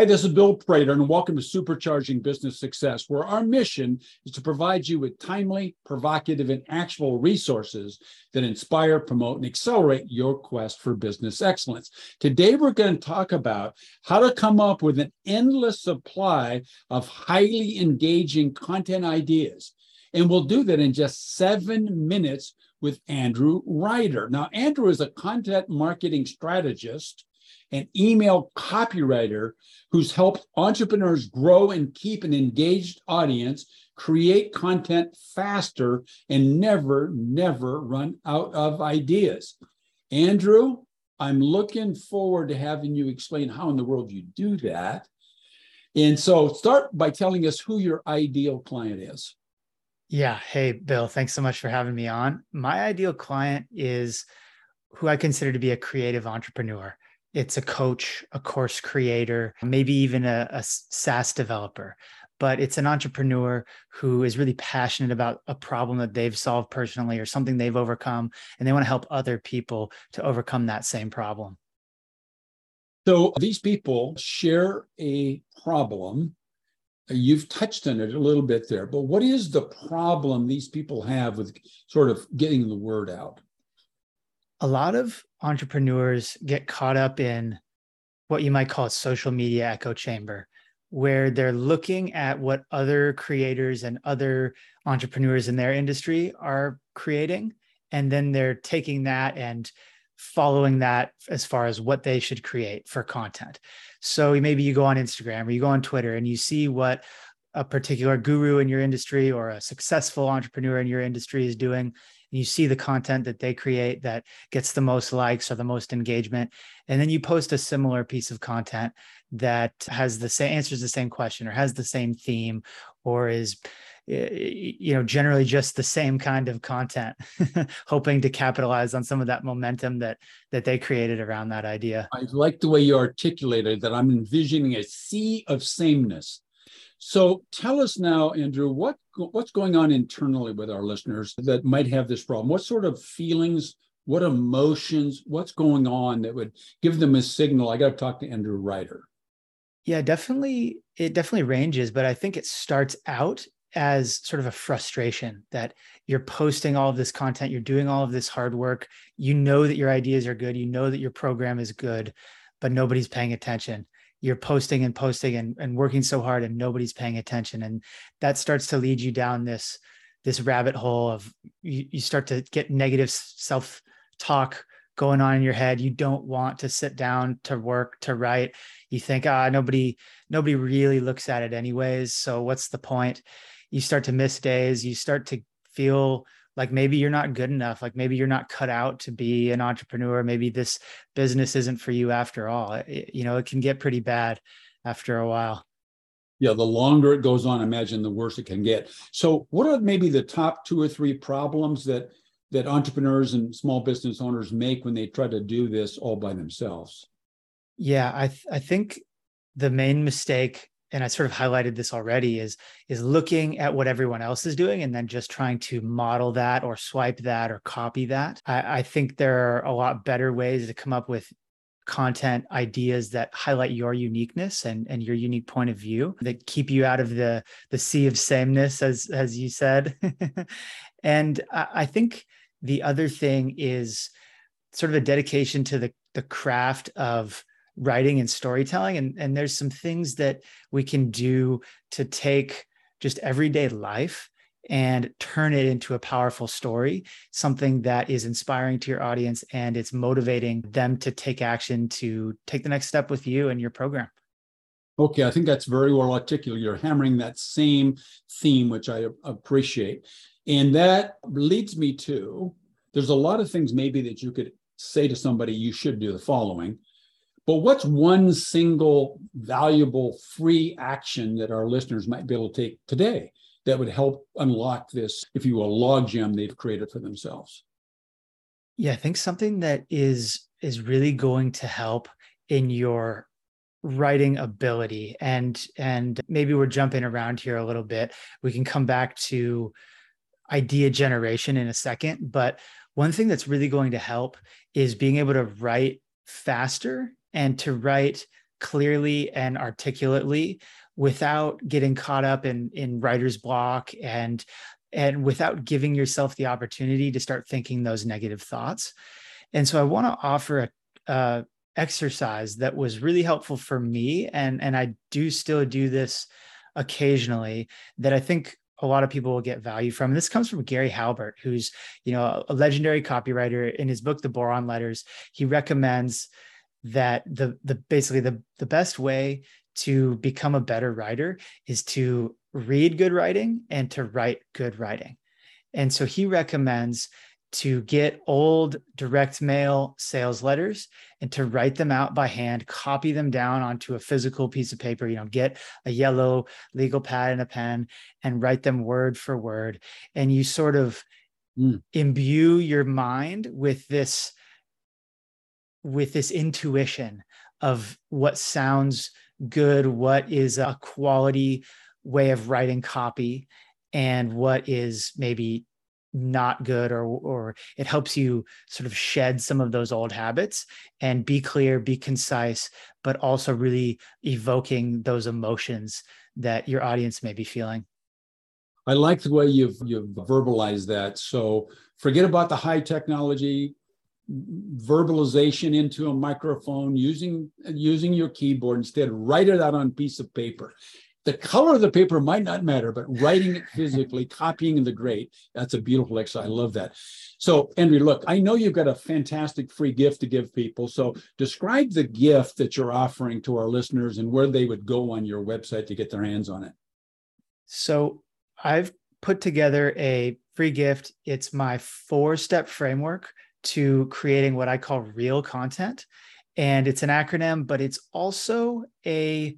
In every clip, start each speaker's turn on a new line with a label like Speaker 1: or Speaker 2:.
Speaker 1: Hi, this is Bill Prater, and welcome to Supercharging Business Success, where our mission is to provide you with timely, provocative, and actual resources that inspire, promote, and accelerate your quest for business excellence. Today, we're going to talk about how to come up with an endless supply of highly engaging content ideas. And we'll do that in just seven minutes with Andrew Ryder. Now, Andrew is a content marketing strategist an email copywriter who's helped entrepreneurs grow and keep an engaged audience, create content faster, and never, never run out of ideas. Andrew, I'm looking forward to having you explain how in the world you do that. And so start by telling us who your ideal client is.
Speaker 2: Yeah. Hey, Bill, thanks so much for having me on. My ideal client is who I consider to be a creative entrepreneur it's a coach, a course creator, maybe even a, a SaaS developer but it's an entrepreneur who is really passionate about a problem that they've solved personally or something they've overcome and they want to help other people to overcome that same problem.
Speaker 1: So these people share a problem. You've touched on it a little bit there but what is the problem these people have with sort of getting the word out?
Speaker 2: A lot of entrepreneurs get caught up in what you might call a social media echo chamber, where they're looking at what other creators and other entrepreneurs in their industry are creating. And then they're taking that and following that as far as what they should create for content. So maybe you go on Instagram or you go on Twitter and you see what a particular guru in your industry or a successful entrepreneur in your industry is doing you see the content that they create that gets the most likes or the most engagement and then you post a similar piece of content that has the same answers the same question or has the same theme or is you know generally just the same kind of content hoping to capitalize on some of that momentum that that they created around that idea.
Speaker 1: I like the way you articulated that i'm envisioning a sea of sameness so tell us now, Andrew, what what's going on internally with our listeners that might have this problem? What sort of feelings, what emotions, what's going on that would give them a signal? I got to talk to Andrew Ryder.
Speaker 2: Yeah, definitely. It definitely ranges, but I think it starts out as sort of a frustration that you're posting all of this content, you're doing all of this hard work, you know that your ideas are good, you know that your program is good, but nobody's paying attention you're posting and posting and, and working so hard and nobody's paying attention. And that starts to lead you down this this rabbit hole of you, you start to get negative self talk going on in your head. You don't want to sit down to work to write. You think ah nobody nobody really looks at it anyways. So what's the point? You start to miss days. You start to feel like maybe you're not good enough like maybe you're not cut out to be an entrepreneur maybe this business isn't for you after all. It, you know it can get pretty bad after a while.
Speaker 1: Yeah the longer it goes on imagine the worse it can get. So what are maybe the top two or three problems that that entrepreneurs and small business owners make when they try to do this all by themselves?
Speaker 2: Yeah i th- i think the main mistake and I sort of highlighted this already is is looking at what everyone else is doing and then just trying to model that or swipe that or copy that. I, I think there are a lot better ways to come up with content ideas that highlight your uniqueness and, and your unique point of view that keep you out of the the sea of sameness as as you said and I, I think the other thing is sort of a dedication to the the craft of writing and storytelling and and there's some things that we can do to take just everyday life and turn it into a powerful story, something that is inspiring to your audience and it's motivating them to take action to take the next step with you and your program.
Speaker 1: Okay, I think that's very well articulated. You're hammering that same theme, which I appreciate. And that leads me to there's a lot of things maybe that you could say to somebody, you should do the following. But what's one single valuable free action that our listeners might be able to take today that would help unlock this, if you will, logjam they've created for themselves?
Speaker 2: Yeah, I think something that is is really going to help in your writing ability and and maybe we're jumping around here a little bit we can come back to idea generation in a second but one thing that's really going to help is being able to write faster and to write clearly and articulately without getting caught up in in writer's block and and without giving yourself the opportunity to start thinking those negative thoughts. And so I want to offer a, exercise that was really helpful for me and and I do still do this occasionally that I think a lot of people will get value from. And this comes from Gary Halbert, who's you know a legendary copywriter. In his book, The Boron Letters, he recommends that the the basically the the best way to become a better writer is to read good writing and to write good writing. And so he recommends to get old direct mail sales letters and to write them out by hand, copy them down onto a physical piece of paper, you know, get a yellow legal pad and a pen and write them word for word. And you sort of mm. imbue your mind with this with this intuition of what sounds good, what is a quality way of writing copy and what is maybe not good or or it helps you sort of shed some of those old habits and be clear be concise but also really evoking those emotions that your audience may be feeling.
Speaker 1: I like the way you've you've verbalized that. So forget about the high technology verbalization into a microphone using using your keyboard instead write it out on a piece of paper the color of the paper might not matter, but writing it physically, copying in the great, that's a beautiful exercise. I love that. So, Andrew, look, I know you've got a fantastic free gift to give people. So, describe the gift that you're offering to our listeners and where they would go on your website to get their hands on it.
Speaker 2: So, I've put together a free gift. It's my four step framework to creating what I call real content. And it's an acronym, but it's also a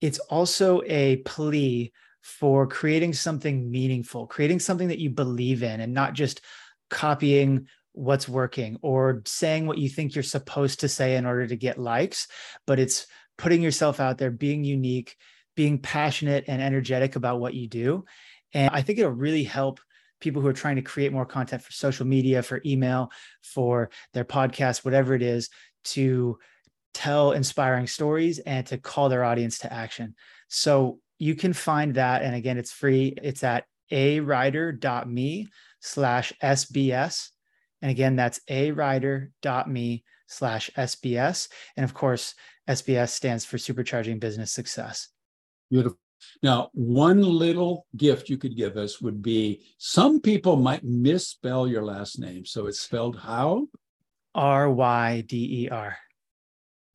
Speaker 2: it's also a plea for creating something meaningful, creating something that you believe in and not just copying what's working or saying what you think you're supposed to say in order to get likes, but it's putting yourself out there, being unique, being passionate and energetic about what you do. And I think it'll really help people who are trying to create more content for social media, for email, for their podcast, whatever it is, to tell inspiring stories and to call their audience to action. So you can find that. And again, it's free. It's at awriter.me slash SBS. And again, that's awriter.me slash SBS. And of course, SBS stands for Supercharging Business Success.
Speaker 1: Beautiful. Now, one little gift you could give us would be some people might misspell your last name. So it's spelled how?
Speaker 2: R Y D E R.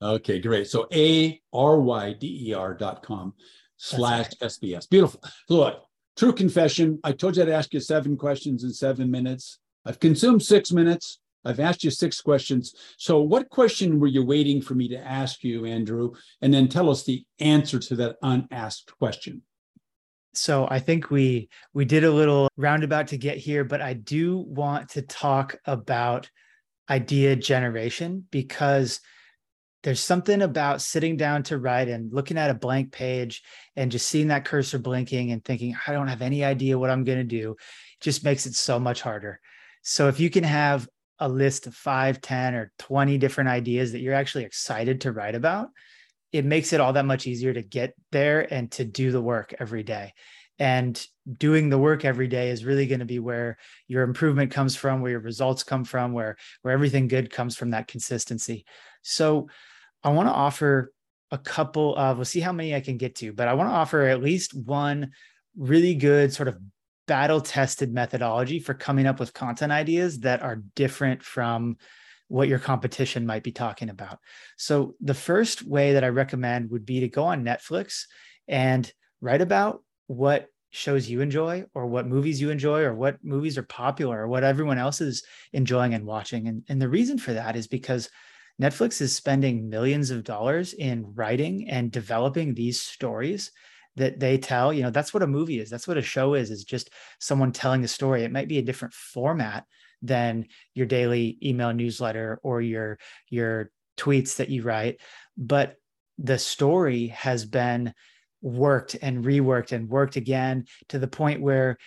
Speaker 1: Okay, great. So A R Y D E R dot com slash SBS. Beautiful. Look, true confession. I told you I'd ask you seven questions in seven minutes. I've consumed six minutes. I've asked you six questions. So, what question were you waiting for me to ask you, Andrew? And then tell us the answer to that unasked question.
Speaker 2: So I think we we did a little roundabout to get here, but I do want to talk about idea generation because there's something about sitting down to write and looking at a blank page and just seeing that cursor blinking and thinking i don't have any idea what i'm going to do just makes it so much harder so if you can have a list of 5 10 or 20 different ideas that you're actually excited to write about it makes it all that much easier to get there and to do the work every day. And doing the work every day is really going to be where your improvement comes from where your results come from where where everything good comes from that consistency. So I want to offer a couple of, we'll see how many I can get to, but I want to offer at least one really good sort of battle tested methodology for coming up with content ideas that are different from what your competition might be talking about. So, the first way that I recommend would be to go on Netflix and write about what shows you enjoy or what movies you enjoy or what movies are popular or what everyone else is enjoying and watching. And, and the reason for that is because Netflix is spending millions of dollars in writing and developing these stories that they tell. You know, that's what a movie is. That's what a show is, is just someone telling a story. It might be a different format than your daily email newsletter or your your tweets that you write, but the story has been worked and reworked and worked again to the point where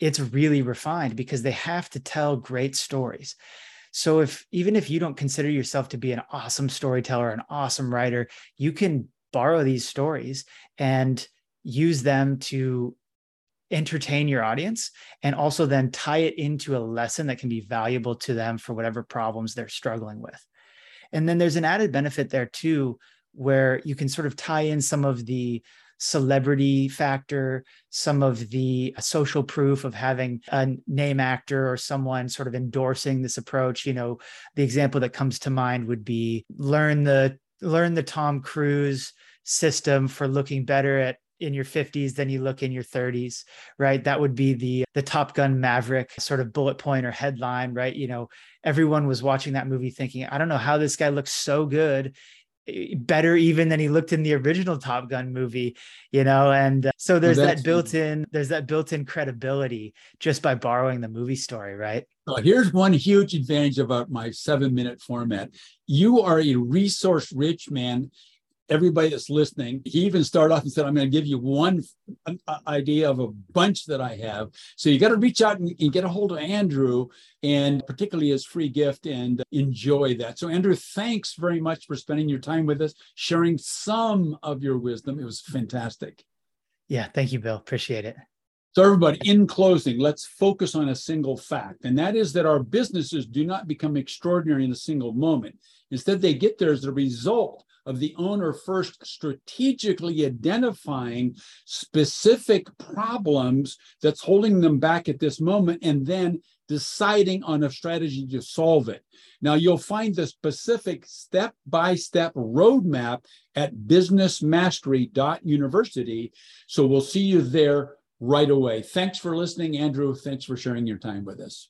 Speaker 2: it's really refined because they have to tell great stories. So if even if you don't consider yourself to be an awesome storyteller, an awesome writer, you can borrow these stories and use them to entertain your audience and also then tie it into a lesson that can be valuable to them for whatever problems they're struggling with. And then there's an added benefit there too, where you can sort of tie in some of the celebrity factor, some of the uh, social proof of having a name actor or someone sort of endorsing this approach. You know, the example that comes to mind would be learn the learn the Tom Cruise system for looking better at in your 50s than you look in your 30s right? That would be the the top gun maverick sort of bullet point or headline right? You know everyone was watching that movie thinking i don't know how this guy looks so good eh, better even than he looked in the original top gun movie you know? And uh, so there's that built in there's that built in credibility just by borrowing the movie story right?
Speaker 1: So here's one huge advantage about my seven minute format. You are a resource rich man everybody that's listening. He even started off and said, I'm going to give you one idea of a bunch that I have. So you got to reach out and, and, get a hold of Andrew, and particularly his free gift, and enjoy that. So, Andrew, thanks very much for spending your time with us, sharing some of your wisdom. It was fantastic.
Speaker 2: Yeah, thank you, Bill. Appreciate it.
Speaker 1: So, everybody, in closing, let's focus on a single fact, and that is that our businesses do not become extraordinary in a single moment. Instead, they get there as a result of the owner first strategically identifying specific problems that's holding them back at this moment and then deciding on a strategy to solve it. Now, you'll find the specific step by step roadmap at businessmastery.university. So we'll see you there right away. Thanks for listening, Andrew. Thanks for sharing your time with us.